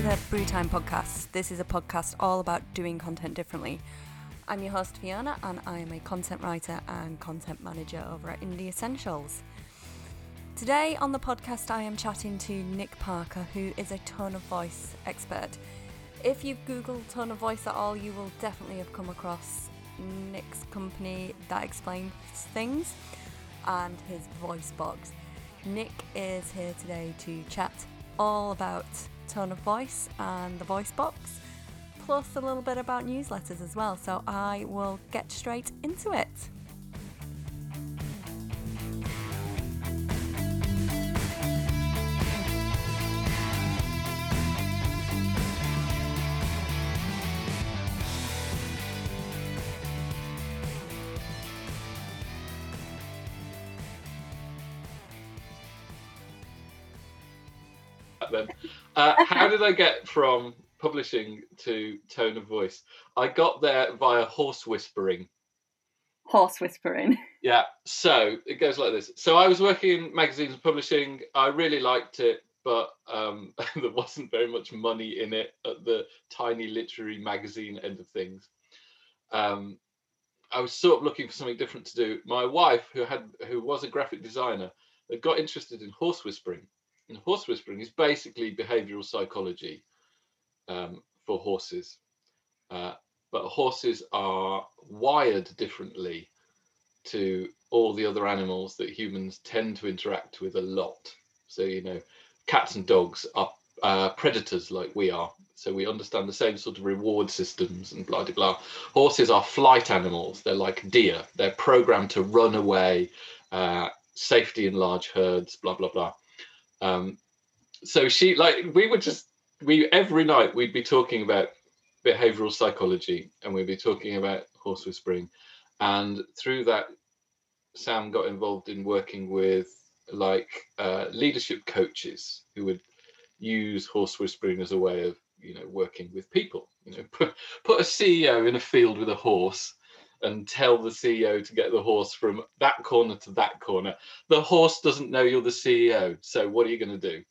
to the Brewtime podcast. This is a podcast all about doing content differently. I'm your host Fiona, and I am a content writer and content manager over at Indie Essentials. Today on the podcast, I am chatting to Nick Parker, who is a tone of voice expert. If you've Googled tone of voice at all, you will definitely have come across Nick's company that explains things and his VoiceBox. Nick is here today to chat all about tone of voice and the VoiceBox, plus a little bit about newsletters as well. So I will get straight into it. Uh, how did I get from publishing to tone of voice? I got there via horse whispering. Horse whispering. Yeah, so it goes like this. So I was working in magazines and publishing. I really liked it, but um, there wasn't very much money in it at the tiny literary magazine end of things. Um, I was sort of looking for something different to do. My wife, who had who was a graphic designer, had got interested in horse whispering. And horse whispering is basically behavioral psychology um, for horses. Uh, but horses are wired differently to all the other animals that humans tend to interact with a lot. So, you know, cats and dogs are uh, predators like we are. So we understand the same sort of reward systems and blah, blah, blah. Horses are flight animals. They're like deer. They're programmed to run away, uh, safety in large herds, blah, blah, blah. Um, so she, like, we would just, we, every night we'd be talking about behavioral psychology and we'd be talking about horse whispering. And through that, Sam got involved in working with like uh, leadership coaches who would use horse whispering as a way of you know working with people you know put, put a ceo in a field with a horse and tell the ceo to get the horse from that corner to that corner. The horse doesn't know you're the ceo so what are you going to do?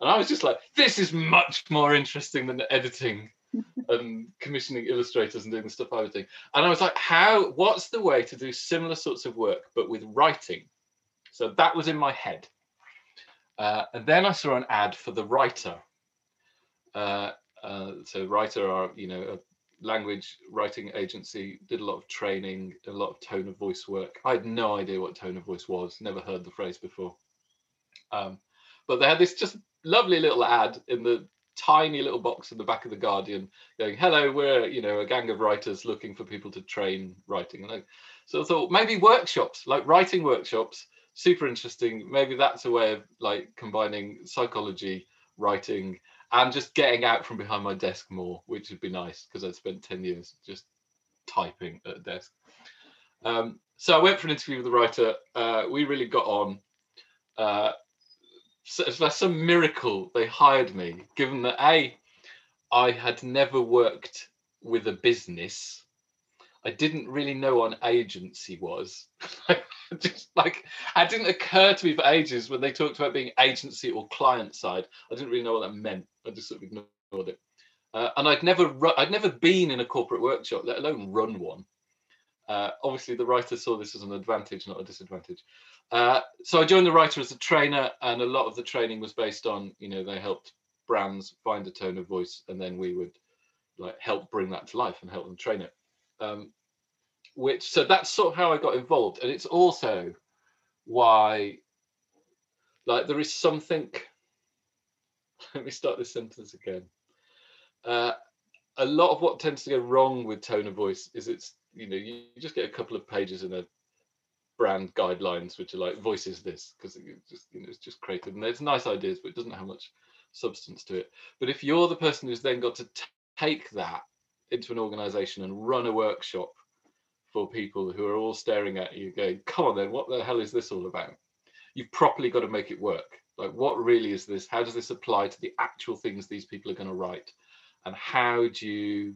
And i was just like this is much more interesting than editing and commissioning illustrators and doing the stuff i was doing. And i was like how what's the way to do similar sorts of work but with writing? So that was in my head. Uh, and then I saw an ad for the writer. Uh, uh, so writer are, you know, a language writing agency, did a lot of training, a lot of tone of voice work. I had no idea what tone of voice was, never heard the phrase before. Um, but they had this just lovely little ad in the tiny little box in the back of the Guardian going, hello, we're, you know, a gang of writers looking for people to train writing. And I, so I thought maybe workshops, like writing workshops, super interesting. Maybe that's a way of like combining psychology, writing, and just getting out from behind my desk more, which would be nice because I'd spent 10 years just typing at a desk. Um, so I went for an interview with the writer. Uh, we really got on. Uh, so it's like some miracle they hired me, given that A, I had never worked with a business. I didn't really know what an agency was. just like it didn't occur to me for ages when they talked about being agency or client side. I didn't really know what that meant. I just sort of ignored it. Uh, and I'd never ru- I'd never been in a corporate workshop, let alone run one. Uh, obviously, the writer saw this as an advantage, not a disadvantage. Uh, so I joined the writer as a trainer, and a lot of the training was based on, you know, they helped brands find a tone of voice, and then we would like help bring that to life and help them train it. Um, which so that's sort of how I got involved, and it's also why, like, there is something. Let me start this sentence again. Uh, a lot of what tends to go wrong with tone of voice is it's you know you just get a couple of pages in a brand guidelines which are like voices this because it just you know it's just created and there's nice ideas but it doesn't have much substance to it but if you're the person who's then got to t- take that into an organization and run a workshop for people who are all staring at you going come on then what the hell is this all about? You've properly got to make it work. Like what really is this? How does this apply to the actual things these people are going to write? And how do you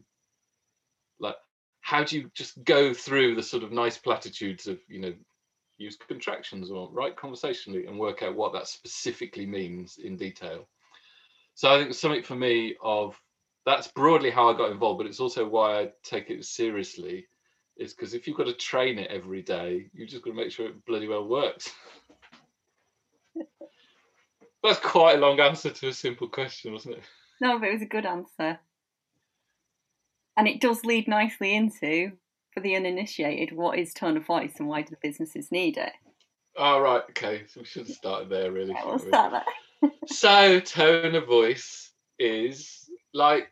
like how do you just go through the sort of nice platitudes of you know use contractions or write conversationally and work out what that specifically means in detail? So I think something for me of that's broadly how I got involved, but it's also why I take it seriously. Is because if you've got to train it every day, you just got to make sure it bloody well works. that's quite a long answer to a simple question, wasn't it? No, but it was a good answer. And it does lead nicely into, for the uninitiated, what is tone of voice and why do the businesses need it? Oh, right. Okay. So we should have started there, really. Yeah, we'll start there. so tone of voice is like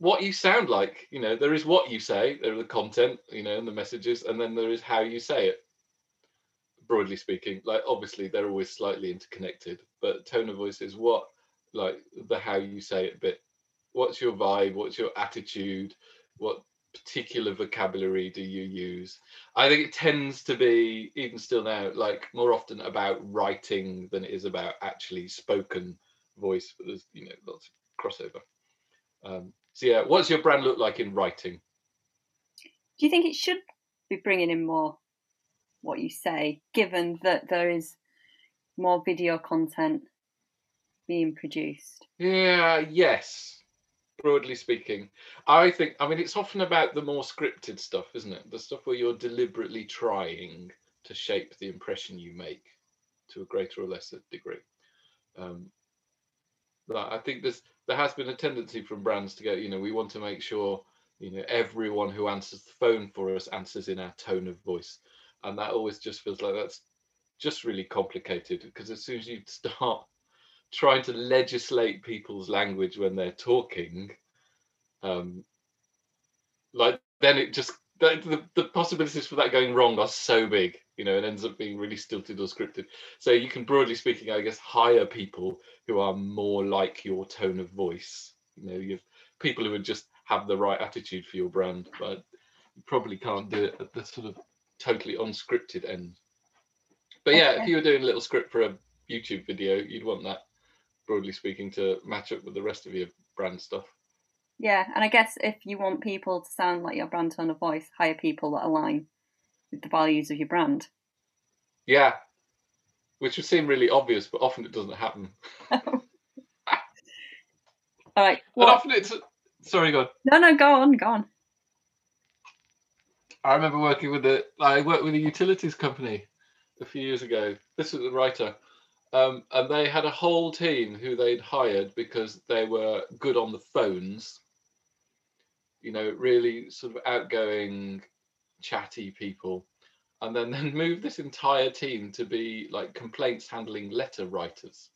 what you sound like you know there is what you say there are the content you know and the messages and then there is how you say it. Broadly speaking like obviously they're always slightly interconnected but tone of voice is what like the how you say it bit. What's your vibe? What's your attitude? What particular vocabulary do you use? I think it tends to be even still now like more often about writing than it is about actually spoken voice but there's you know lots of crossover. Um so yeah what's your brand look like in writing Do you think it should be bringing in more what you say, given that there is more video content being produced? Yeah, yes. Broadly speaking, I think, I mean, it's often about the more scripted stuff, isn't it? The stuff where you're deliberately trying to shape the impression you make to a greater or lesser degree. Um, but I think there's there has been a tendency from brands to go, you know, we want to make sure, you know, everyone who answers the phone for us answers in our tone of voice, and that always just feels like that's just really complicated because as soon as you start trying to legislate people's language when they're talking, um, like then it just the, the, the possibilities for that going wrong are so big, you know, it ends up being really stilted or scripted. So you can broadly speaking, I guess, hire people who are more like your tone of voice. You know, you've people who would just have the right attitude for your brand, but you probably can't do it at the sort of totally unscripted end. But yeah, if you were doing a little script for a YouTube video, you'd want that, broadly speaking, to match up with the rest of your brand stuff. Yeah, and I guess if you want people to sound like your brand tone of voice, hire people that align with the values of your brand. Yeah, which would seem really obvious, but often it doesn't happen. All right. And often it's sorry, go on. No, no, go on, go on. I remember working with a I worked with a utilities company a few years ago. This was a writer. Um, and they had a whole team who they'd hired because they were good on the phones. You know, really sort of outgoing, chatty people. And then then move this entire team to be like complaints handling letter writers.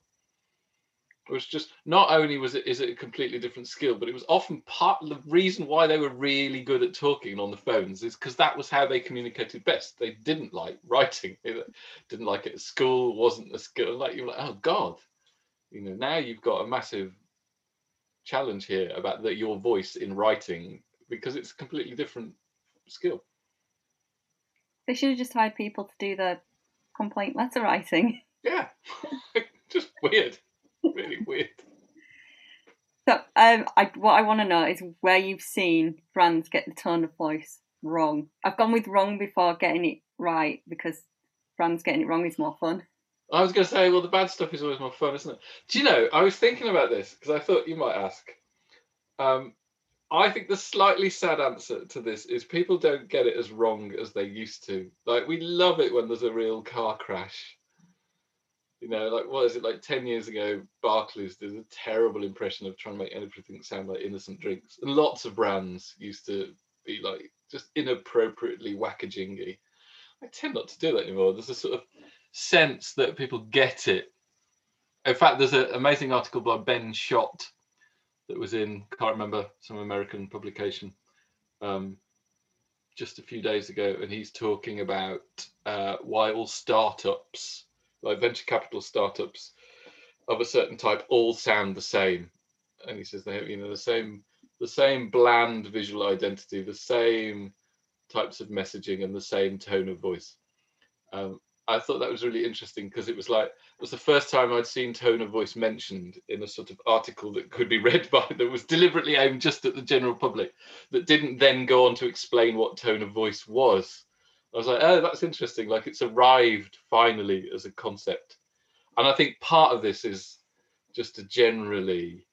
It was just not only was it is it a completely different skill, but it was often part of the reason why they were really good at talking on the phones is because that was how they communicated best. They didn't like writing, they didn't like it at school, wasn't a skill. Like you're like, oh God, you know, now you've got a massive challenge here about that your voice in writing because it's a completely different skill. They should have just hired people to do the complaint letter writing. Yeah, just weird, really weird. So, um, I, what I want to know is where you've seen brands get the tone of voice wrong. I've gone with wrong before getting it right because brands getting it wrong is more fun. I was going to say, well, the bad stuff is always more fun, isn't it? Do you know? I was thinking about this because I thought you might ask. Um, I think the slightly sad answer to this is people don't get it as wrong as they used to. Like we love it when there's a real car crash. You know, like what is it like 10 years ago? Barclays did a terrible impression of trying to make everything sound like innocent drinks. And lots of brands used to be like just inappropriately wackajingy. I tend not to do that anymore. There's a sort of sense that people get it. In fact, there's an amazing article by Ben Schott that was in, can't remember, some American publication um, just a few days ago. And he's talking about uh, why all startups, like venture capital startups of a certain type, all sound the same. And he says they have, you know, the same, the same bland visual identity, the same types of messaging, and the same tone of voice. Um, I thought that was really interesting because it was like it was the first time I'd seen tone of voice mentioned in a sort of article that could be read by that was deliberately aimed just at the general public that didn't then go on to explain what tone of voice was. I was like, oh, that's interesting. Like it's arrived finally as a concept. And I think part of this is just to generally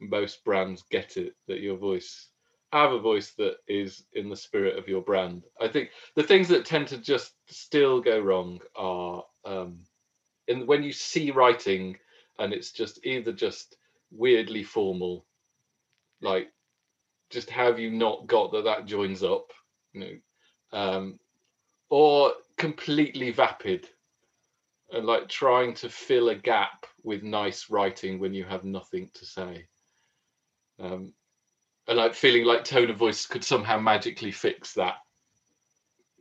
most brands get it that your voice have a voice that is in the spirit of your brand. I think the things that tend to just still go wrong are um, in when you see writing and it's just either just weirdly formal, like just have you not got that that joins up, you know, um, or completely vapid and like trying to fill a gap with nice writing when you have nothing to say. Um, and like feeling like tone of voice could somehow magically fix that.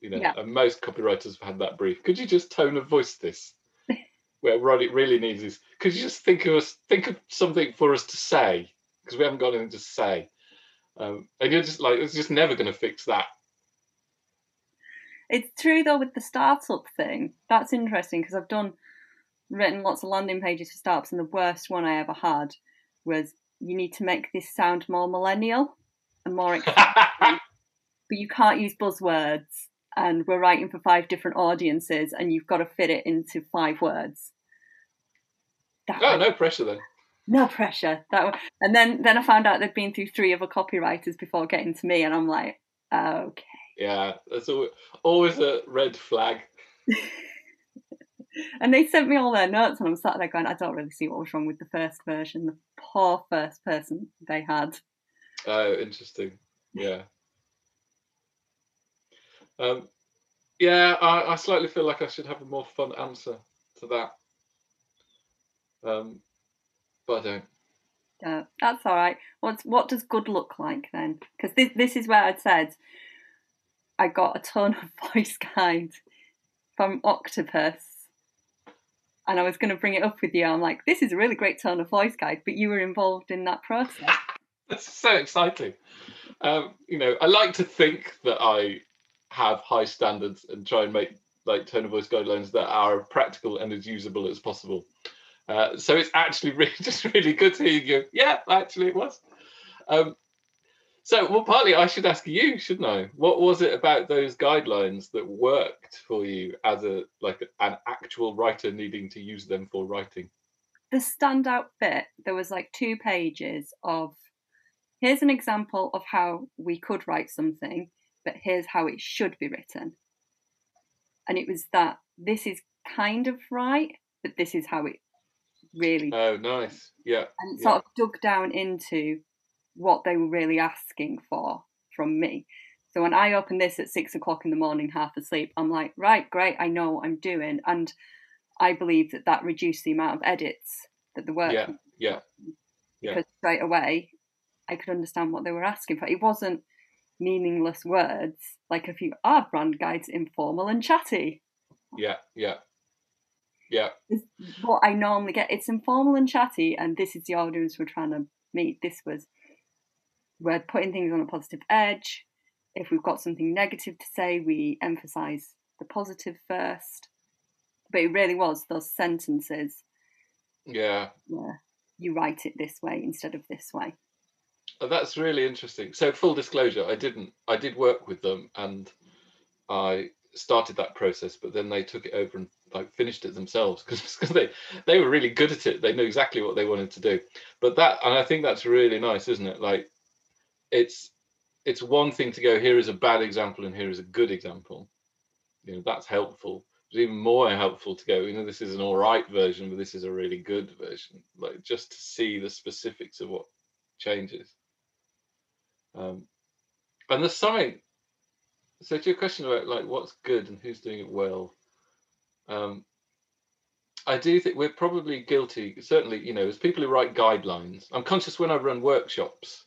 You know, Yeah. and most copywriters have had that brief. Could you just tone of voice this? Where what it really needs is, could you just think of us, think of something for us to say because we haven't got anything to say, um, and you're just like, it's just never going to fix that. It's true though with the startup thing. That's interesting because I've done written lots of landing pages for startups, and the worst one I ever had was you need to make this sound more millennial and more exciting, but you can't use buzzwords. And we're writing for five different audiences, and you've got to fit it into five words. That oh, no pressure then. no pressure. That. And then then I found out they'd been through three other copywriters before getting to me, and I'm like, okay. Yeah, that's always a red flag. And they sent me all their notes, and I'm sat there going, I don't really see what was wrong with the first version. The poor first person they had. Oh, interesting. Yeah. Um, yeah, I, I slightly feel like I should have a more fun answer to that. Um, but I don't. Uh, that's all right. What's what does good look like then? Because this this is where I'd said I got a ton of voice guide from Octopus, and I was going to bring it up with you. I'm like, this is a really great tone of voice guide, but you were involved in that process. That's so exciting. Um, you know, I like to think that I have high standards and try and make like tone of voice guidelines that are practical and as usable as possible. Uh, so it's actually really just really good to hear you yeah, actually it was. Um, so, well, partly I should ask you, shouldn't I? What was it about those guidelines that worked for you as a like an actual writer needing to use them for writing? the standout bit, there was like two pages of here's an example of how we could write something, but here's how it should be written. And it was that this is kind of right, but this is how it really Oh, nice. Yeah. and yeah. sort of dug down into what they were really asking for from me. So when I open this at six o'clock in the morning, half asleep, I'm like, right, great, I know what I'm doing, and I believe that that reduced the amount of edits that the work Yeah. Yeah. yeah. because straight away I could understand what they were asking for. It wasn't meaningless words like if you our brand guides informal and chatty. Yeah. Yeah. Yeah. What I normally get. It's informal and chatty, and this is the audience we're trying to meet. This was we're putting things on a positive edge. If we've got something negative to say, we emphasize the positive first. But it really was those sentences. Yeah. Yeah, you write it this way instead of this way. Oh, That's really interesting. So full disclosure, I didn't I did work with them and I started that process, but then they took it over and like finished it themselves because they they were really good at it. They knew exactly what they wanted to do. But that and I think that's really nice, isn't it? Like it's it's one thing to go here is a bad example and here is a good example. You know, that's helpful. It's even more helpful to go, you know, this is an all right version, but this is a really good version. Like just to see the specifics of what changes. Um, and the sign. So to your question about like what's good and who's doing it well, um, I do think we're probably guilty. Certainly, you know, as people who write guidelines, I'm conscious when I run workshops.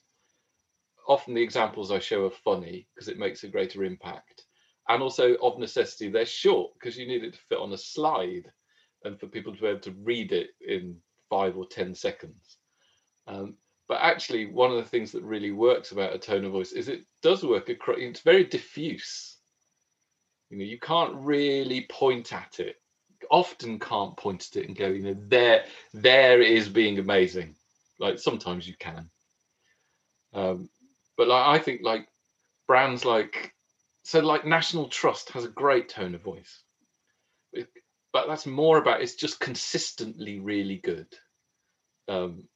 Often the examples I show are funny because it makes a greater impact, and also of necessity they're short because you need it to fit on a slide, and for people to be able to read it in five or ten seconds. Um, but actually one of the things that really works about a tone of voice is it does work across it's very diffuse. You know you can't really point at it often can't point at it and go you know there there it is being amazing. Like sometimes you can. Um but like i think like brands like so like national trust has a great tone of voice. It- but that's more about it's just consistently really good um,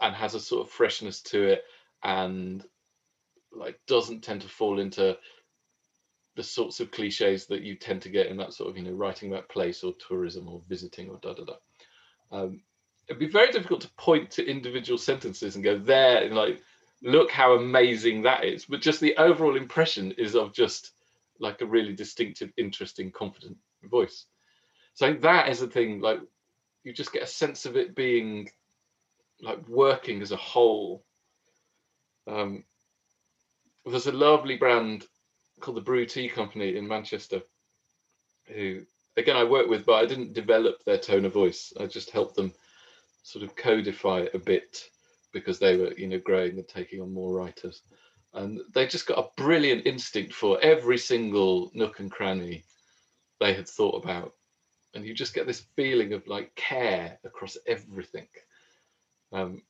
and has a sort of freshness to it and like doesn't tend to fall into the sorts of cliches that you tend to get in that sort of you know writing about place or tourism or visiting or da da da. Um, it'd be very difficult to point to individual sentences and go there and like look how amazing that is. But just the overall impression is of just like a really distinctive interesting confident voice. So that is the thing like you just get a sense of it being like working as a whole. Um, there's a lovely brand called the brew tea company in manchester who again i work with but i didn't develop their tone of voice. I just helped them sort of codify it a bit because they were you know growing and taking on more writers. And they just got a brilliant instinct for every single nook and cranny they had thought about. And you just get this feeling of like care across everything. Um,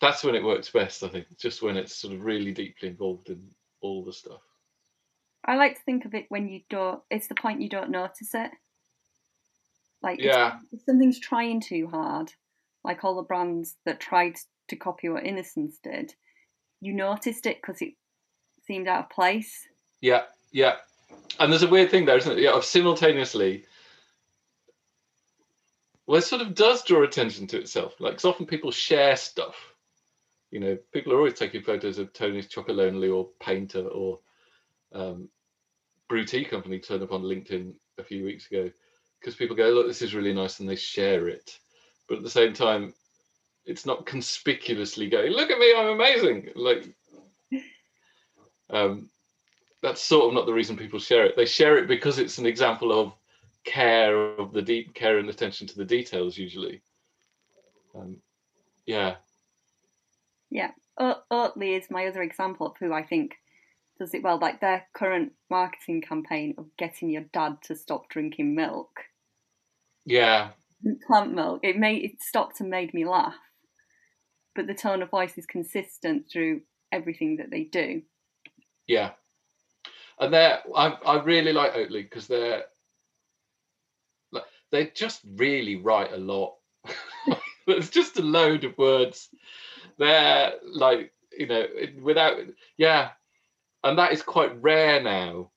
that's when it works best i think just when it's sort of really deeply involved in all the stuff. I like to think of it when you don't. It's the point you don't notice it. Like yeah. if something's trying too hard, like all the brands that tried to copy what Innocent did, you noticed it because it seemed out of place. Yeah, yeah. And there's a weird thing there, isn't it? Yeah, of simultaneously, well, it sort of does draw attention to itself. Like, 'cause often people share stuff. You know, people are always taking photos of Tony's Chocolonely or Painter or um, Brew Tea Company turned up on LinkedIn a few weeks ago because people go, look, this is really nice, and they share it. But at the same time, it's not conspicuously going, look at me, I'm amazing. Like, um, that's sort of not the reason people share it. They share it because it's an example of care, of the deep care and attention to the details, usually. Um, yeah, Yeah, Oatly is my other example of who I think does it well. Like their current marketing campaign of getting your dad to stop drinking milk, yeah, plant milk. It made it stopped and made me laugh. But the tone of voice is consistent through everything that they do. yeah. And they're, I, I really like Oatly because they're, like, they just really write a lot. There's just a load of words. They're like, you know, without, yeah. And that is quite rare now.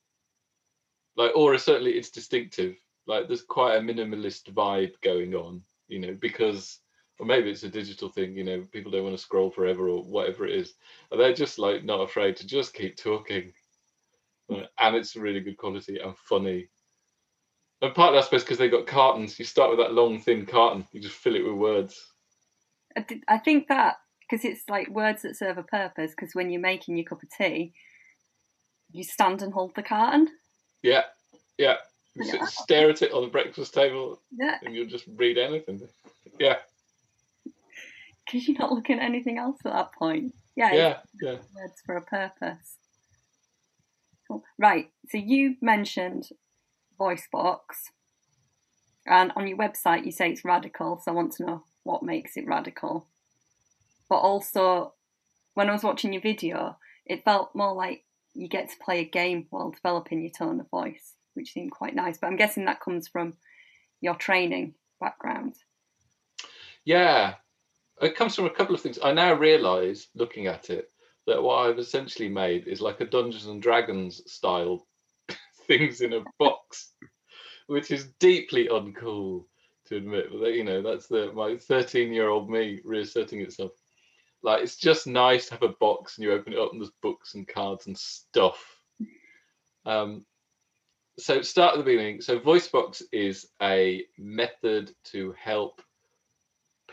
Like, or certainly it's distinctive. Like, there's quite a minimalist vibe going on, you know, because, or maybe it's a digital thing, you know, people don't want to scroll forever or whatever it is. And they're just like not afraid to just keep talking. Uh, and it's really good quality and funny. And partly, I suppose, because they got cartons. You start with that long, thin carton. You just fill it with words. I, did- I think that because it's like words that serve a purpose. Because when you're making your cup of tea, you stand and hold the carton. Yeah, yeah. You sit, Yeah. stare at it on the breakfast table, Yeah, and you'll just read anything. Yeah, because you're not looking at anything else at that point. Yeah, yeah, yeah. words for a purpose. Cool. Right. So you mentioned VoiceBox, and on your website you say it's radical. So I want to know what makes it radical. But also, when I was watching your video, it felt more like you get to play a game while developing your tone of voice, which seemed quite nice. But I'm guessing that comes from your training background. Yeah, it comes from a couple of things. I now realise, looking at it, that what I've essentially made is like a Dungeons and Dragons style things in a box, which is deeply uncool to admit. But you know, that's the my 13 year old me reasserting itself. Like it's just nice to have a box and you open it up and there's books and cards and stuff. Um, so start at the beginning. So VoiceBox is a method to help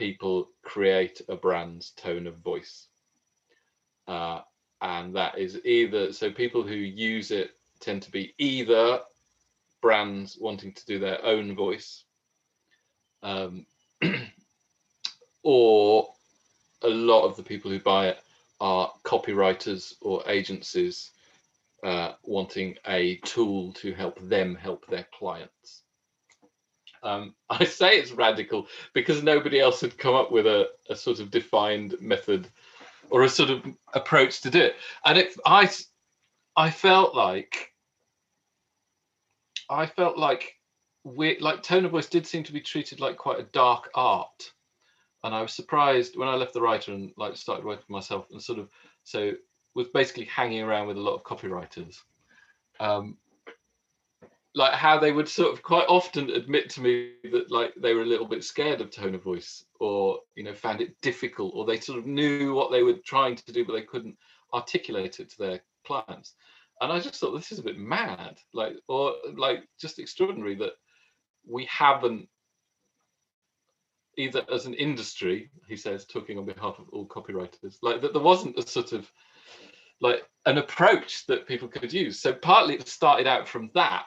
people create a brand's tone of voice. Uh, and that is either, so people who use it tend to be either brands wanting to do their own voice, um, or a lot of the people who buy it are copywriters or agencies uh, wanting a tool to help them help their clients. Um, I say it's radical because nobody else had come up with a, a sort of defined method or a sort of approach to do it. And it, I, I felt like, I felt like we like tone of voice did seem to be treated like quite a dark art, and I was surprised when I left the writer and like started working for myself and sort of so was basically hanging around with a lot of copywriters. Um, like how they would sort of quite often admit to me that like they were a little bit scared of tone of voice or you know found it difficult or they sort of knew what they were trying to do but they couldn't articulate it to their clients. And i just thought this is a bit mad. Like or like just extraordinary that we haven't either as an industry he says talking on behalf of all copywriters like that there wasn't a sort of like an approach that people could use. So partly it started out from that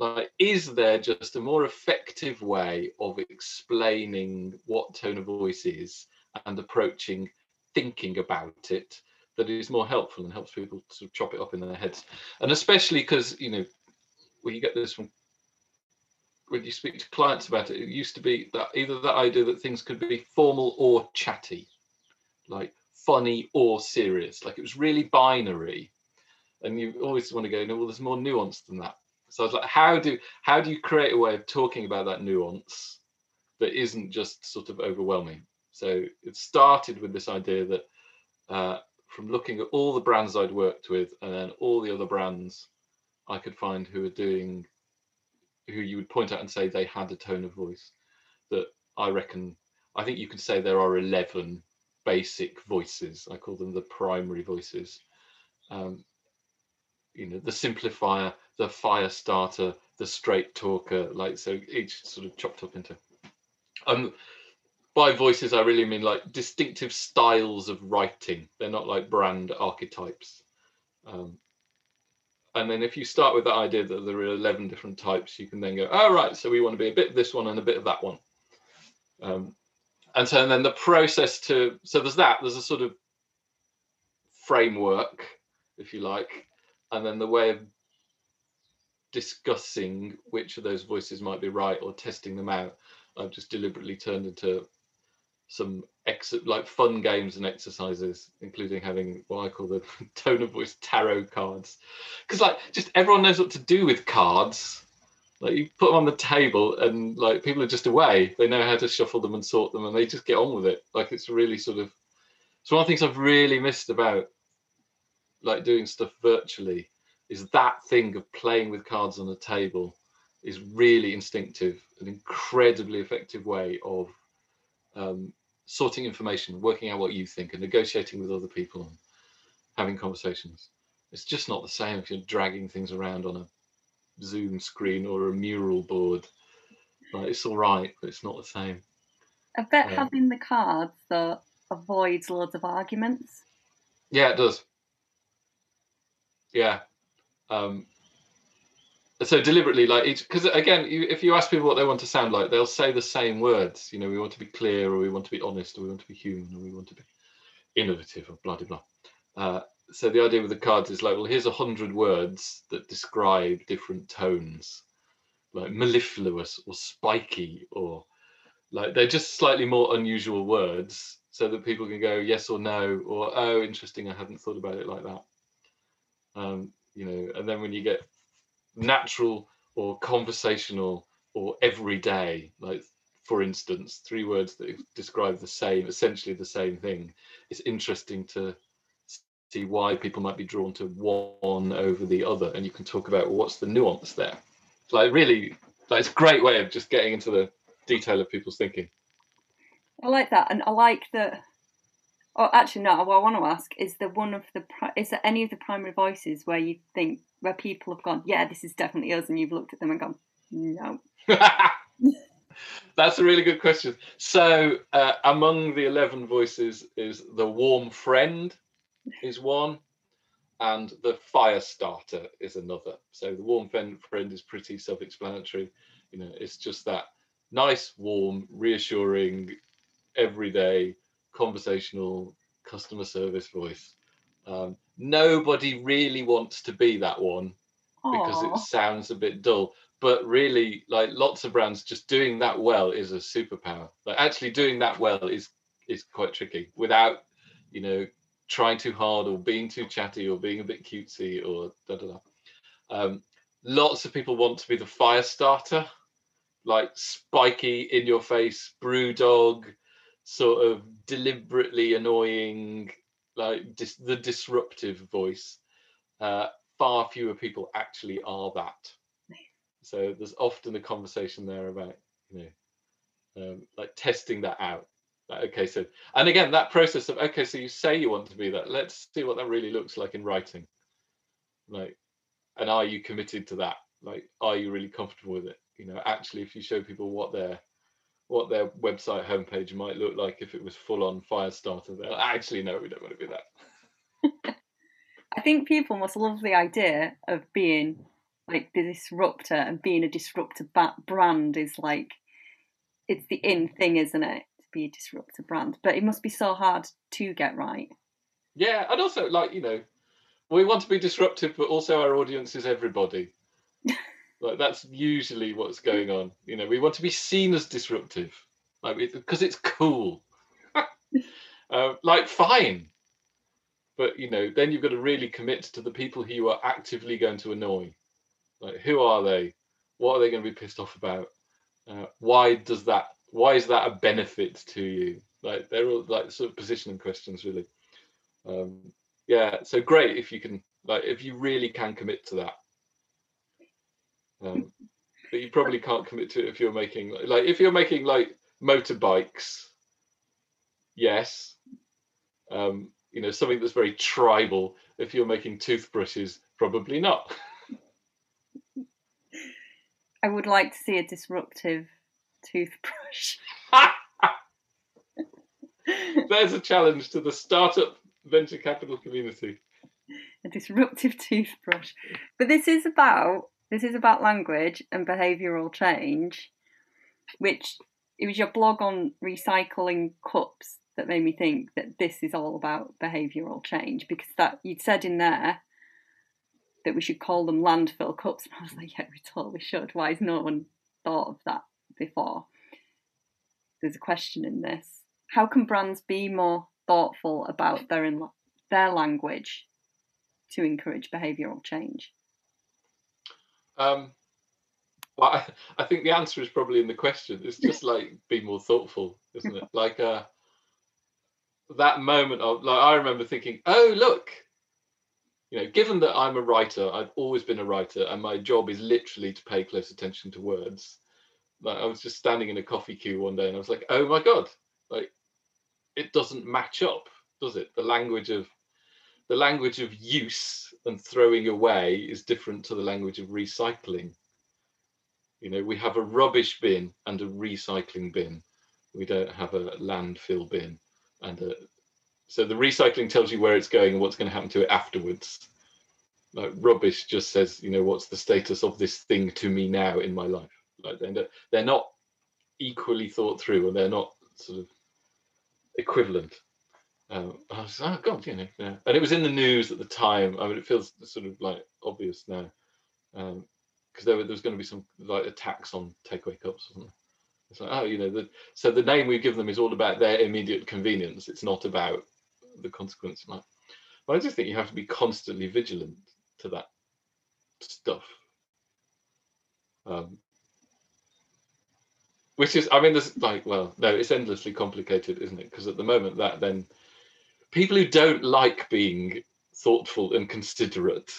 like is there just a more effective way of explaining what tone of voice is and approaching thinking about it that is more helpful and helps people to chop it up in their heads? And especially because you know when you get this from when you speak to clients about it it used to be that either that idea that things could be formal or chatty like funny or serious like it was really binary. And you always want to go no well there's more nuance than that so I was like, how do how do you create a way of talking about that nuance that isn't just sort of overwhelming? So it started with this idea that uh, from looking at all the brands I'd worked with and then all the other brands I could find who were doing who you would point out and say they had a tone of voice that I reckon I think you could say there are 11 basic voices. I call them the primary voices. Um, you know, the simplifier, the fire starter, the straight talker, like so each sort of chopped up into. Um, by voices, I really mean like distinctive styles of writing. They're not like brand archetypes. Um, and then if you start with the idea that there are 11 different types, you can then go, oh, right, so we want to be a bit of this one and a bit of that one. Um, and so and then the process to, so there's that, there's a sort of framework, if you like, and then the way of discussing which of those voices might be right or testing them out i've just deliberately turned into some ex like fun games and exercises including having what i call the tone of voice tarot cards. Because like just everyone knows what to do with cards. Like you put them on the table and like people are just away. They know how to shuffle them and sort them and they just get on with it. Like it's really sort of it's one of the things i've really missed about like doing stuff virtually is that thing of playing with cards on a table is really instinctive, an incredibly effective way of um, sorting information, working out what you think, and negotiating with other people and having conversations. It's just not the same if you're dragging things around on a Zoom screen or a mural board. Like, it's all right, but it's not the same. I bet having the cards though avoids loads of arguments. Yeah, it does. Yeah, um, so deliberately, like each, because again, you, if you ask people what they want to sound like, they'll say the same words. You know, we want to be clear, or we want to be honest, or we want to be human, or we want to be innovative, or blah blah blah. Uh, so the idea with the cards is like, well, here's a hundred words that describe different tones, like mellifluous or spiky, or like they're just slightly more unusual words, so that people can go yes or no, or oh, interesting, I hadn't thought about it like that. Um, you know and then when you get natural or conversational or everyday like for instance three words that describe the same essentially the same thing it's interesting to see why people might be drawn to one over the other and you can talk about well, what's the nuance there? Like really like it's a great way of just getting into the detail of people's thinking. I like that and i like that Oh, actually, no. What I want to ask is there one of the is there any of the primary voices where you think where people have gone, yeah, this is definitely us, and you've looked at them and gone, no. That's a really good question. So, uh, among the eleven voices is the warm friend is one, and the fire starter is another. So the warm friend is pretty self-explanatory. You know, it's just that nice, warm, reassuring, everyday conversational customer service voice. Um, nobody really wants to be that one Aww. because it sounds a bit dull. But really, like lots of brands, just doing that well is a superpower. Like actually doing that well is is quite tricky without, you know, trying too hard or being too chatty or being a bit cutesy or da da da. Um, lots of people want to be the fire starter, like spiky in your face, BrewDog, sort of deliberately annoying, like dis- the disruptive voice. Uh, far fewer people actually are that. So there's often a conversation there about, you know, um, like testing that out. Like, okay, so and again that process of okay, so you say you want to be that. Let's see what that really looks like in writing. Like, and are you committed to that? Like, are you really comfortable with it? You know, actually, if you show people what their what their website homepage might look like if it was full on Firestarter, they'll actually no, we don't want to be that. I think people must love the idea of being like the disruptor and being a disruptor brand is like it's the in thing, isn't it? To be a disruptor brand, but it must be so hard to get right. Yeah, and also like you know, we want to be disruptive, but also our audience is everybody. Like that's usually what's going on. You know, we want to be seen as disruptive, like because it's cool. uh, like fine, but you know, then you've got to really commit to the people who you are actively going to annoy. Like, who are they? What are they going to be pissed off about? Uh, why does that? Why is that a benefit to you? Like, they're all like sort of positioning questions, really. Um, yeah, so great if you can, like, if you really can commit to that. Um, but you probably can't commit to it if you're making like if you're making like motorbikes. Yes, um, you know something that's very tribal. If you're making toothbrushes, probably not. I would like to see a disruptive toothbrush. There's a challenge to the startup venture capital community. A disruptive toothbrush. But this is about this is about language and behavioural change, which it was your blog on recycling cups that made me think that this is all about behavioural change because that you'd said in there that we should call them landfill cups. And I was like, yeah, we totally should. Why has no one thought of that before? There's a question in this. How can brands be more thoughtful about their in, their language to encourage behavioural change? Um, well, I, I, think the answer is probably in the question. It's just like be more thoughtful, isn't it? Like uh, that moment of like I remember thinking, oh look, you know, given that I'm a writer, I've always been a writer, and my job is literally to pay close attention to words. Like I was just standing in a coffee queue one day, and I was like, "Oh my god!" Like, it doesn't match up, does it? The language of the language of use and throwing away is different to the language of recycling. You know, we have a rubbish bin and a recycling bin. We don't have a landfill bin and a so the recycling tells you where it's going and what's going to happen to it afterwards. Like rubbish just says, you know, what's the status of this thing to me now in my life? Like they're, they're not equally thought through and they're not sort of equivalent. Um, I was, oh God, you know, yeah. And it was in the news at the time. I mean, it feels sort of like obvious now because um, there, there was going to be some like attacks on takeaway cups, wasn't? It's like, oh, you know, the, so the name we give them is all about their immediate convenience. It's not about the consequence might. But I just think you have to be constantly vigilant to that stuff. Um, which is, I mean, there's like, well, no, it's endlessly complicated, isn't it? Because at the moment, that then people who don't like being thoughtful and considerate,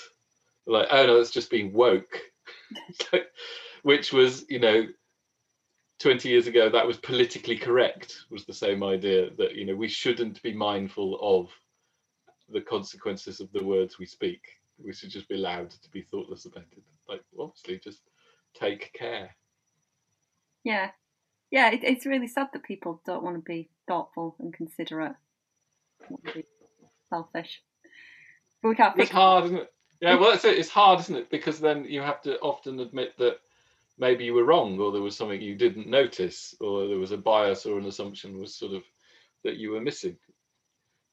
like, oh no, it's just being woke, which was, you know, 20 years ago that was politically correct was the same idea that you know we shouldn't be mindful of the consequences of the words we speak. We should just be allowed to be thoughtless about it. Like obviously just take care. Yeah. Yeah it, it's really sad that people don't want to be thoughtful and considerate selfish. But we can't it's hard isn't it? Yeah well that's it. It's hard isn't it? Because then you have to often admit that maybe you were wrong or there was something you didn't notice or there was a bias or an assumption was sort of that you were missing.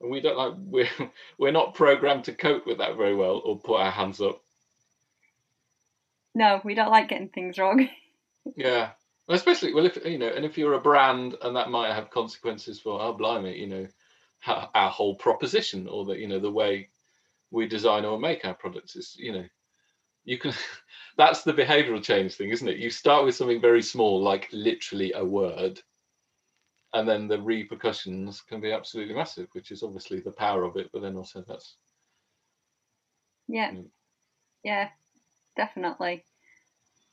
And we don't like we're we're not programmed to cope with that very well or put our hands up. No we don't like getting things wrong. Yeah. Especially well if you know and if you're a brand and that might have consequences for oh blimey you know our, whole proposition or that you know the way we design or make our products is you know you can that's the behavioral change thing isn't it you start with something very small like literally a word and then the repercussions can be absolutely massive, which is obviously the power of it. But then also that's yeah, yeah, definitely.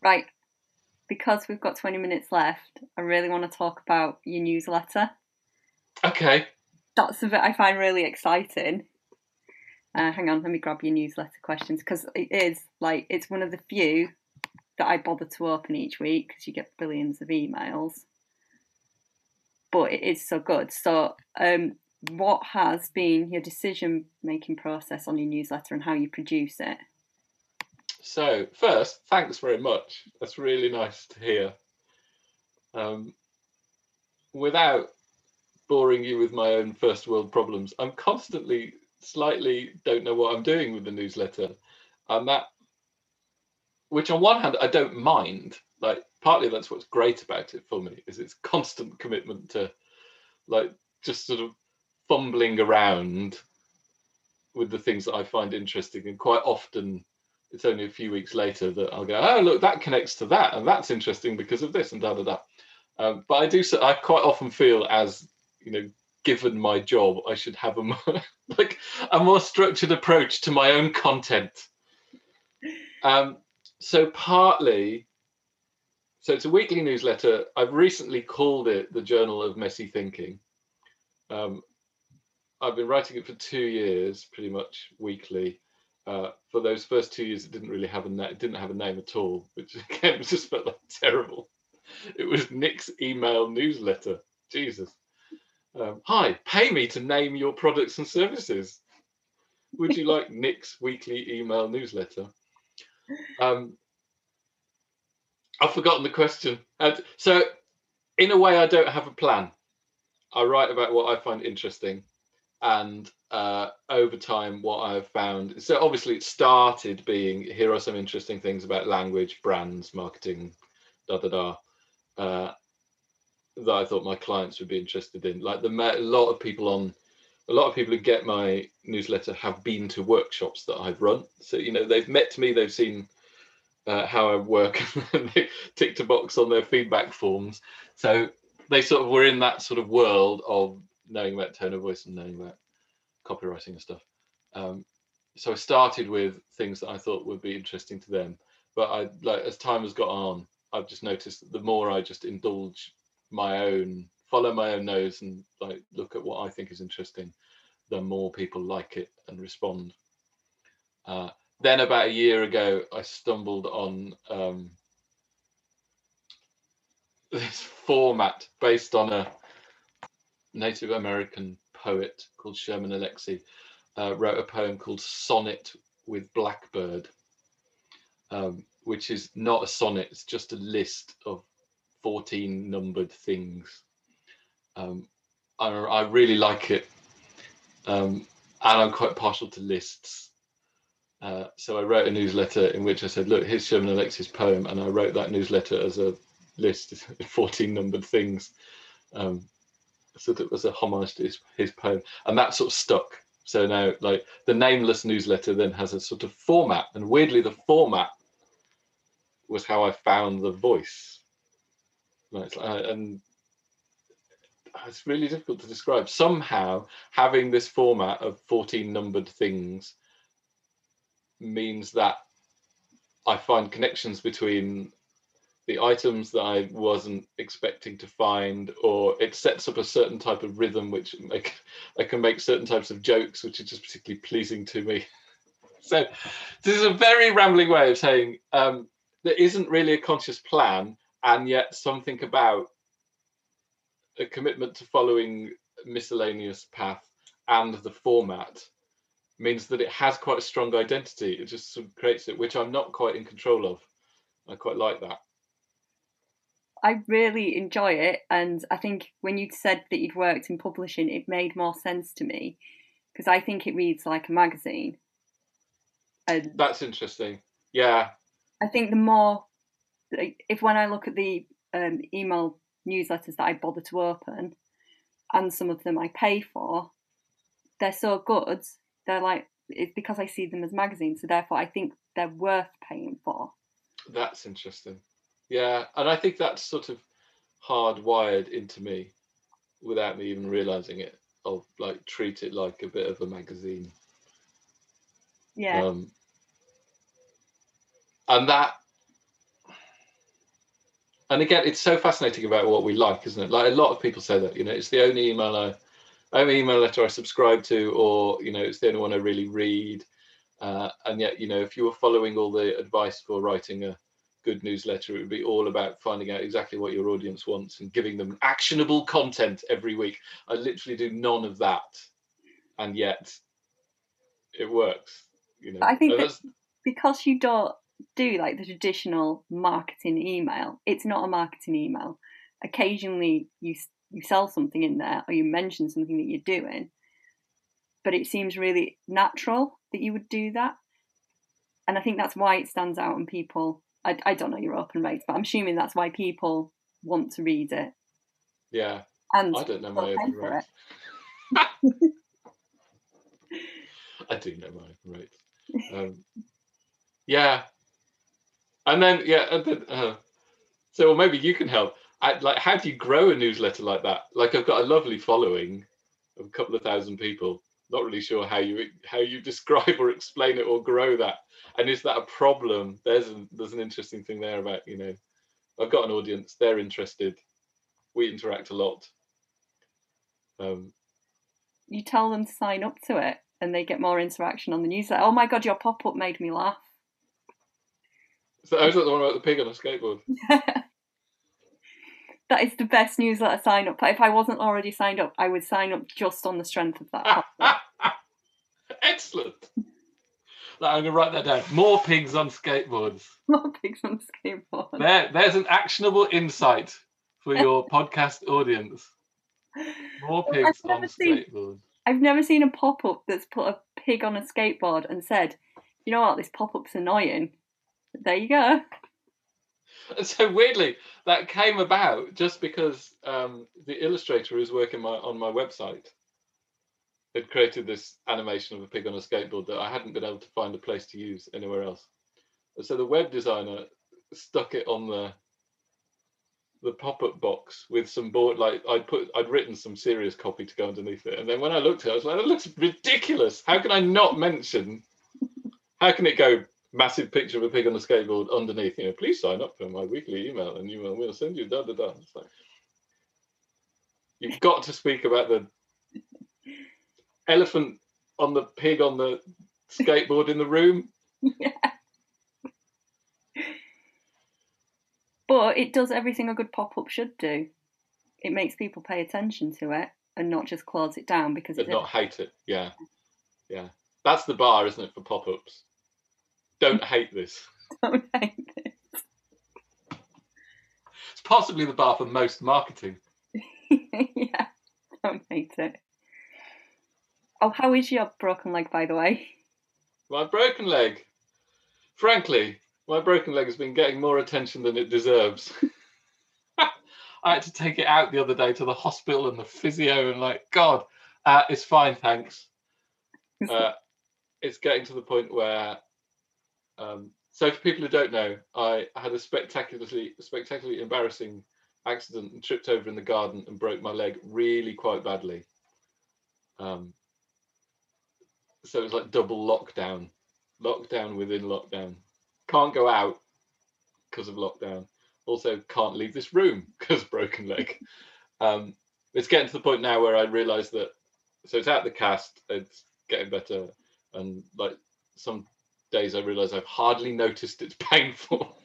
Right, because we've got twenty minutes left, I really want to talk about your newsletter. Okay. That's the bit I find really exciting. Uh, hang on, let me grab your newsletter questions because it is like it's one of the few that I bother to open each week because you get billions of emails. But it is so good. So, um, what has been your decision making process on your newsletter and how you produce it? So, first, thanks very much. That's really nice to hear. Um, without boring you with my own first world problems, I'm constantly slightly don't know what I'm doing with the newsletter. And that, which on one hand, I don't mind. Like, partly that's what's great about it for me, is its constant commitment to, like, just sort of fumbling around with the things that I find interesting. And quite often, it's only a few weeks later that I'll go, oh, look, that connects to that. And that's interesting because of this and da da da. Um, but I do, so I quite often feel as, you know, given my job, I should have a more, like a more structured approach to my own content. Um, so partly, so it's a weekly newsletter. I've recently called it the Journal of Messy Thinking. Um, I've been writing it for two years, pretty much weekly. Uh, for those first two years, it didn't really have a na- it didn't have a name at all, which again just felt like terrible. It was Nick's email newsletter. Jesus. Um, hi, pay me to name your products and services. Would you like Nick's weekly email newsletter? Um, I've forgotten the question. And so, in a way, I don't have a plan. I write about what I find interesting, and uh, over time, what I've found. So, obviously, it started being here are some interesting things about language, brands, marketing, da da da. Uh, that I thought my clients would be interested in. Like the a lot of people on a lot of people who get my newsletter have been to workshops that I've run. So you know they've met me, they've seen uh, how I work, and they ticked a box on their feedback forms. So they sort of were in that sort of world of knowing about tone of voice and knowing about copywriting and stuff. Um, so I started with things that I thought would be interesting to them. But I like as time has got on, I've just noticed that the more I just indulge my own follow my own nose and like look at what I think is interesting, the more people like it and respond. Uh, then about a year ago, I stumbled on um, this format based on a Native American poet called Sherman Alexie. Uh, wrote a poem called Sonnet with Blackbird, um, which is not a sonnet, it's just a list of 14 numbered things. Um, I, I, really like it. Um, and I'm quite partial to lists. Uh, so I wrote a newsletter in which I said, look, here's Sherman Alexie's poem. And I wrote that newsletter as a list, of 14 numbered things. Um, so that was a homage to his, his poem. And that sort of stuck. So now, like the nameless newsletter then has a sort of format. And weirdly, the format was how I found the voice Uh, and it's really difficult to describe. Somehow, having this format of 14 numbered things means that I find connections between the items that I wasn't expecting to find, or it sets up a certain type of rhythm, which make, I can make certain types of jokes, which are just particularly pleasing to me. so, this is a very rambling way of saying um, there isn't really a conscious plan and yet something about a commitment to following miscellaneous path and the format means that it has quite a strong identity. It just sort of creates it, which I'm not quite in control of. I quite like that. I really enjoy it, and I think when you said that you'd worked in publishing, it made more sense to me because I think it reads like a magazine. And That's interesting. Yeah. I think the more if when I look at the um, email newsletters that I bother to open, and some of them I pay for, they're so good. They're like it's because I see them as magazines, so therefore I think they're worth paying for. That's interesting. Yeah, and I think that's sort of hardwired into me. without me even realizing it. I'll like treat it like a bit of a magazine. Yeah. Um, and that, and again, it's so fascinating about what we like, isn't it? Like a lot of people say that, you know, it's the only email I, only email letter I subscribe to, or you know, it's the only one I really read. Uh, and yet, you know, if you were following all the advice for writing a good newsletter, it would be all about finding out exactly what your audience wants and giving them actionable content every week. I literally do none of that, and yet it works. You know, I think that's- because you don't do like the traditional marketing email, it's not a marketing email. Occasionally you you sell something in there or you mention something that you're doing, but it seems really natural that you would do that. And I think that's why it stands out and people I, I don't know your open rates, but I'm assuming that's why people want to read it. yeah, And I don't know my open rates. I do know my open rates. Um, yeah, and then yeah, and then uh, so well, maybe you can help. I, like, how do you grow a newsletter like that? Like, I've got a lovely following of a couple of thousand people. Not really sure how you how you describe or explain it or grow that. And is that a problem? There's an, there's an interesting thing there about you know, I've got an audience. They're interested. We interact a lot. Um, you tell them to sign up to it and they get more interaction on the newsletter. Oh my god, your pop up made me laugh. So I was like the one about the pig on a skateboard. that is the best newsletter sign up. If I wasn't already signed up, I would sign up just on the strength of that. Excellent. Like, I'm gonna write that down. More pigs on skateboards. More pigs on skateboards. There, there's an actionable insight for your podcast audience. More pigs on skateboards. I've never seen a pop up that's put a pig on a skateboard and said, "You know what? This pop up's annoying." There you go. So weirdly, that came about just because um, the illustrator who's working my, on my website had created this animation of a pig on a skateboard that I hadn't been able to find a place to use anywhere else. And so the web designer stuck it on the the pop-up box with some board like I'd put I'd written some serious copy to go underneath it. And then when I looked at it, I was like, that looks ridiculous. How can I not mention how can it go massive picture of a pig on a skateboard underneath, you know, please sign up for my weekly email and you will we'll send you da da da. It's like you've got to speak about the elephant on the pig on the skateboard in the room. yeah. But it does everything a good pop up should do. It makes people pay attention to it and not just close it down because but it's not hate it. Yeah. Yeah. That's the bar, isn't it, for pop ups? Don't hate this. don't hate it. It's possibly the bar for most marketing. yeah, don't hate it. Oh, how is your broken leg, by the way? My broken leg. Frankly, my broken leg has been getting more attention than it deserves. I had to take it out the other day to the hospital and the physio, and like, God, uh, it's fine, thanks. Uh, it's getting to the point where, um, so for people who don't know, I had a spectacularly, spectacularly embarrassing accident and tripped over in the garden and broke my leg really quite badly. Um, so it was like double lockdown, lockdown within lockdown. Can't go out because of lockdown. Also, can't leave this room because broken leg. Um, it's getting to the point now where I realise that. So it's out the cast. It's getting better, and like some days I realise I've hardly noticed it's painful.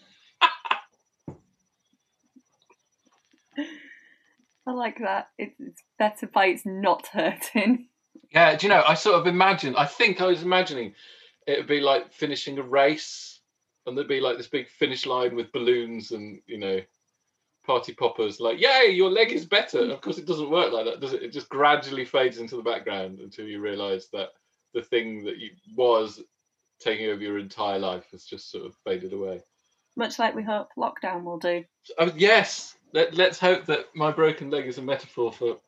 I like that. It, it's better by it's not hurting. Yeah, do you know? I sort of imagined. I think I was imagining it would be like finishing a race, and there'd be like this big finish line with balloons and you know, party poppers. Like, yay, your leg is better. And of course, it doesn't work like that, does it? It just gradually fades into the background until you realise that the thing that you was taking over your entire life has just sort of faded away. Much like we hope lockdown will do. Oh, yes, Let, let's hope that my broken leg is a metaphor for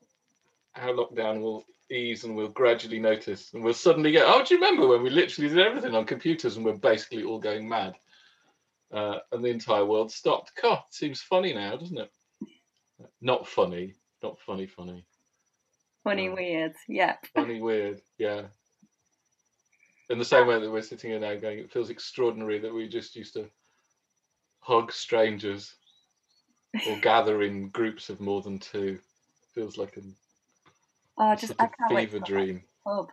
how lockdown will ease and we'll gradually notice and we'll suddenly get, oh, do you remember when we literally did everything on computers and we're basically all going mad? Uh, and the entire world stopped. God, it seems funny now, doesn't it? Not funny, not funny, funny. Funny, Oh. weird. yeah. Funny, weird. Yeah. In the same way that we're sitting here now going, it feels extraordinary that we just used to hug strangers or gather in groups of more than two. Feels like an, Oh, a just I can't fever dream. pub.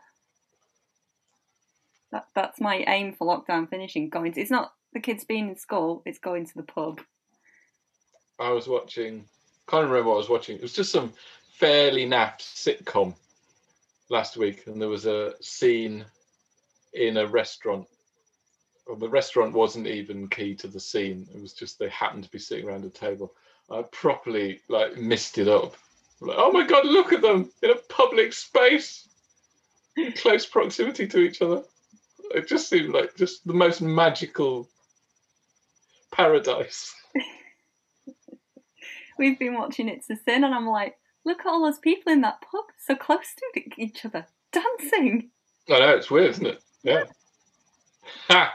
That, that's my aim for lockdown finishing. Going to, it's not the kids being in school; it's going to the pub. I was watching, can't remember what I was watching. It was just some fairly naff sitcom last week, and there was a scene in a restaurant. Well, the restaurant wasn't even key to the scene. It was just they happened to be sitting around a table. I properly like missed it up. Like, oh my god, look at them in a public space, in close proximity to each other. It just seemed like just the most magical paradise. We've been watching It's a Sin, and I'm like, look at all those people in that pub, so close to each other, dancing. I know it's weird, isn't it? Yeah. Ha!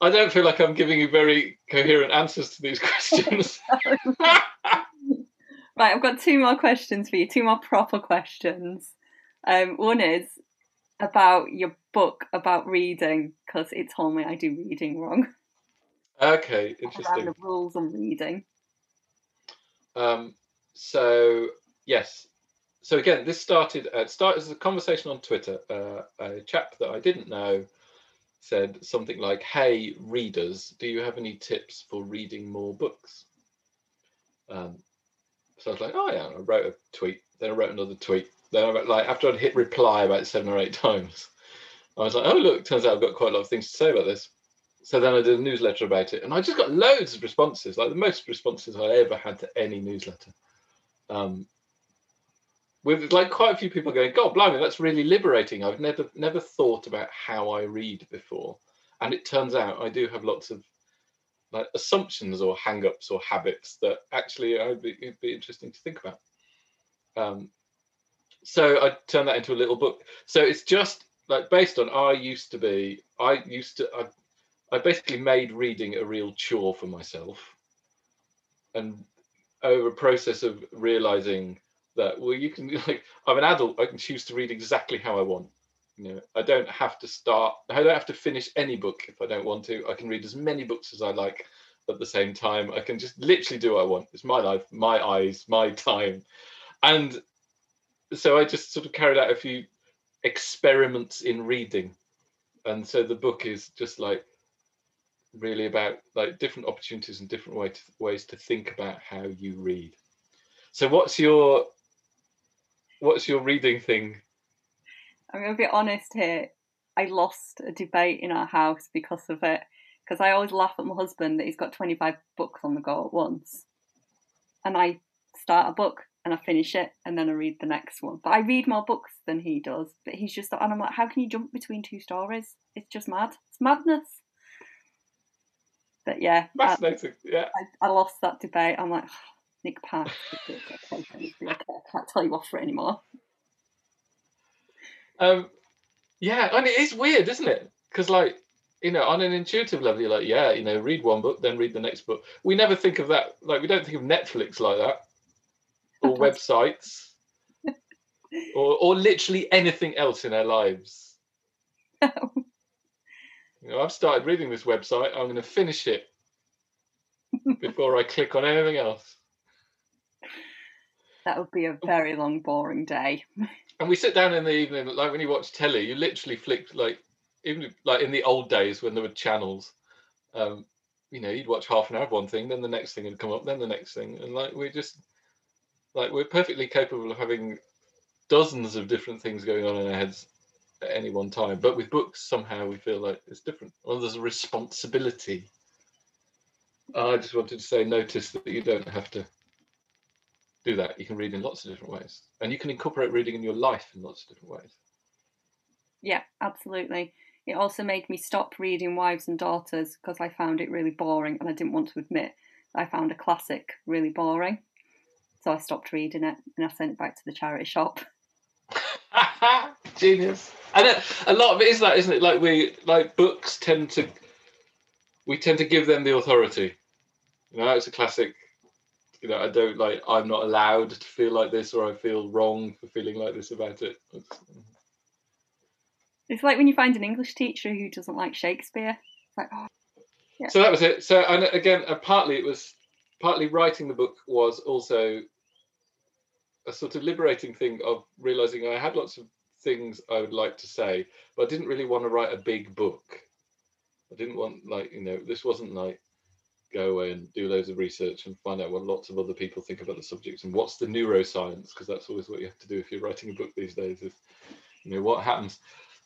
I don't feel like I'm giving you very coherent answers to these questions. Right, I've got two more questions for you, two more proper questions. Um, one is about your book about reading, because it told me I do reading wrong. okay, Around interesting. the rules on reading. Um, so yes, so again, this started uh, started as a conversation on Twitter. Uh, a chap that I didn't know said something like, "Hey readers, do you have any tips for reading more books?" Um, so I was like, "Oh yeah," I wrote a tweet. Then I wrote another tweet. Then I wrote, like after I'd hit reply about seven or eight times, I was like, "Oh look, turns out I've got quite a lot of things to say about this." So then I did a newsletter about it, and I just got loads of responses, like the most responses I ever had to any newsletter. Um, with like quite a few people going, God blimey, that's really liberating. I've never never thought about how I read before. And it turns out I do have lots of like assumptions or hang-ups or habits that actually I'd be, it'd be interesting to think about. Um, so I turned that into a little book. So it's just like based on I used to be, I used to I I basically made reading a real chore for myself. And over a process of realizing that well you can like i'm an adult i can choose to read exactly how i want. You know i don't have to start i don't have to finish any book if i don't want to. I can read as many books as i like at the same time. I can just literally do what i want. It's my life my eyes my time. And so i just sort of carried out a few experiments in reading. And so the book is just like really about like different opportunities and different way to, ways to think about how you read. So what's your what's your reading thing? I'm going to be honest here. I lost a debate in our house because of it. Because I always laugh at my husband that he's got 25 books on the go at once. And I start a book and I finish it and then I read the next one. But I read more books than he does. But he's just, and I'm like, how can you jump between two stories? It's just mad. It's madness. But yeah, I, Fascinating. Yeah. I, I lost that debate. I'm like, Nick Park. Okay, I can't tell you off for it anymore. Um yeah, and it is weird, isn't it? Because like, you know, on an intuitive level, you're like, yeah, you know, read one book, then read the next book. We never think of that, like we don't think of Netflix like that. Or websites. or or literally anything else in our lives. You know, I've started reading this website, I'm gonna finish it before I click on anything else. That would be a very long, boring day. and we sit down in the evening like when you watch telly you literally flick like even like in the old days when there were channels um you know you'd watch half an hour of one thing then the next thing would come up then the next thing and like we're just like we're perfectly capable of having dozens of different things going on in our heads at any one time but with books somehow we feel like it's different well there's a responsibility i just wanted to say notice that you don't have to do that. You can read in lots of different ways, and you can incorporate reading in your life in lots of different ways. Yeah, absolutely. It also made me stop reading Wives and Daughters because I found it really boring and I didn't want to admit I found a classic really boring. So I stopped reading it and I sent it back to the charity shop. Genius. And a, a lot of it is that, isn't it? Like we like books tend to we tend to give them the authority. You know, it's a classic you know, I don't like. I'm not allowed to feel like this, or I feel wrong for feeling like this about it. It's, like when you find an English teacher who doesn't like Shakespeare. It's like, oh. Yeah. So that was it. So and again, uh, partly it was partly writing the book was also a sort of liberating thing of realizing I had lots of things I would like to say, but I didn't really want to write a big book. I didn't want like you know this wasn't like go away and do loads of research and find out what lots of other people think about the subject and what's the neuroscience because that's always what you have to do if you're writing a book these days is you know what happens?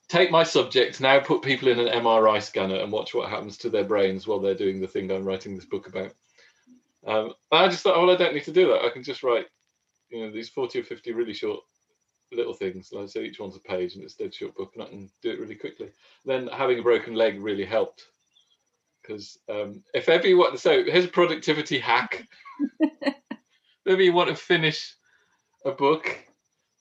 Take my subject now put people in an mri scanner and watch what happens to their brains while they're doing the thing i'm writing this book about. Um, i just thought well i don't need to do that. I can just write you know these 40 or 50 really short little things. Like say each one's a page and it's a dead short book and i can do it really quickly. Then having a broken leg really helped because um, if ever you want, so here's a productivity hack. Maybe you want to finish a book,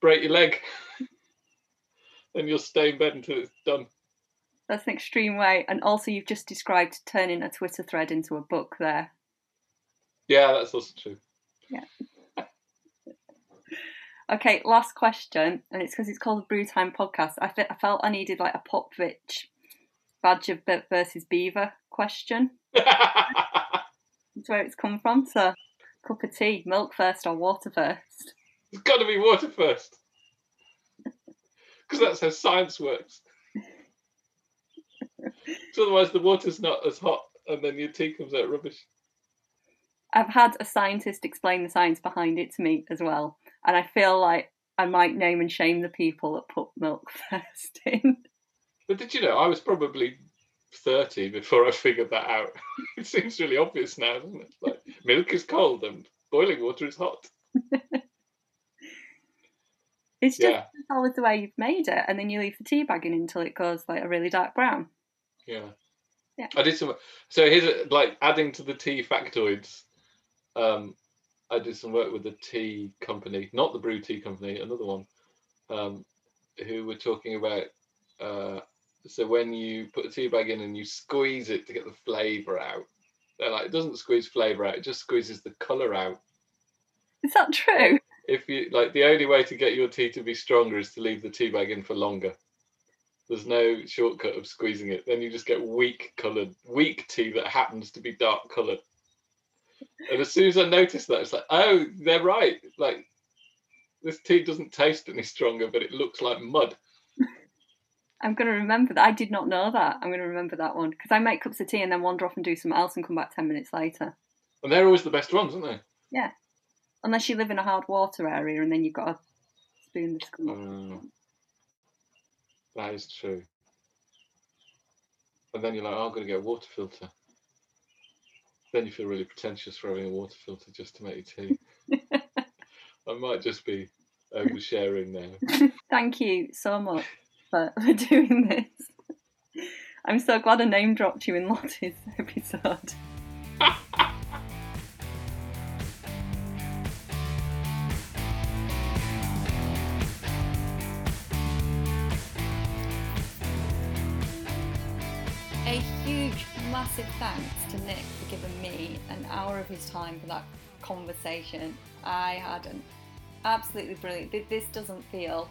break your leg, then you'll stay in bed until it's done. That's an extreme way, and also you've just described turning a Twitter thread into a book there. Yeah, that's also true. Yeah. okay, last question, and it's because it's called the Brew Time Podcast. I, fe- I felt I needed like a Popovich Badger versus Beaver question. That's where it's come from. So, cup of tea, milk first or water first? It's got to be water first. Because that's how science works. so otherwise, the water's not as hot, and then your tea comes out rubbish. I've had a scientist explain the science behind it to me as well, and I feel like I might name and shame the people that put milk first in. But did you know I was probably 30 before I figured that out? it seems really obvious now, doesn't it? Like milk is cold and boiling water is hot. it's just yeah. always the way you've made it, and then you leave the tea bag in until it goes like a really dark brown. Yeah. Yeah. I did some. So here's a, like adding to the tea factoids. Um, I did some work with the tea company, not the brew tea company, another one, um, who were talking about uh, so when you put the tea bag in and you squeeze it to get the flavor out, they're like it doesn't squeeze flavor out; it just squeezes the color out. Is that true? If you like, the only way to get your tea to be stronger is to leave the tea bag in for longer. There's no shortcut of squeezing it. Then you just get weak coloured, weak tea that happens to be dark coloured. And as soon as I noticed that, it's like, oh, they're right. Like this tea doesn't taste any stronger, but it looks like mud. I'm going to remember that. I did not know that. I'm going to remember that one because I make cups of tea and then wander off and do something else and come back 10 minutes later. And they're always the best ones, aren't they? Yeah. Unless you live in a hard water area and then you've got to spoon the scoop. Um, that is true. And then you're like, oh, I'm going to get a water filter. Then you feel really pretentious for having a water filter just to make your tea. I might just be oversharing now. Thank you so much for, for doing this. I'm so glad I name dropped you in Lottie's episode. A huge, massive thanks to Nick for giving me an hour of his time for that conversation. I had an absolutely brilliant. This doesn't feel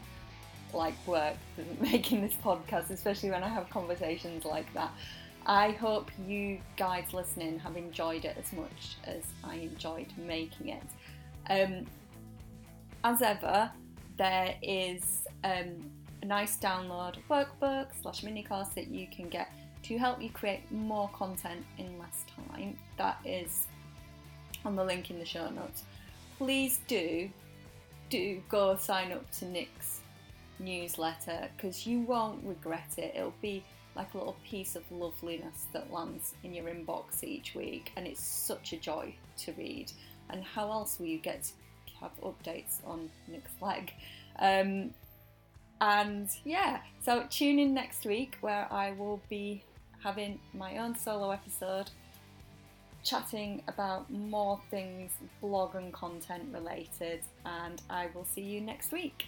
like work making this podcast, especially when I have conversations like that. I hope you guys listening have enjoyed it as much as I enjoyed making it. Um, as ever, there is um, a nice download workbook slash mini course that you can get to help you create more content in less time. That is on the link in the show notes. Please do do go sign up to Nick's newsletter because you won't regret it. It'll be like a little piece of loveliness that lands in your inbox each week, and it's such a joy to read. And how else will you get to have updates on Nick's leg? Um, and yeah, so tune in next week where I will be having my own solo episode chatting about more things blog and content related and I will see you next week.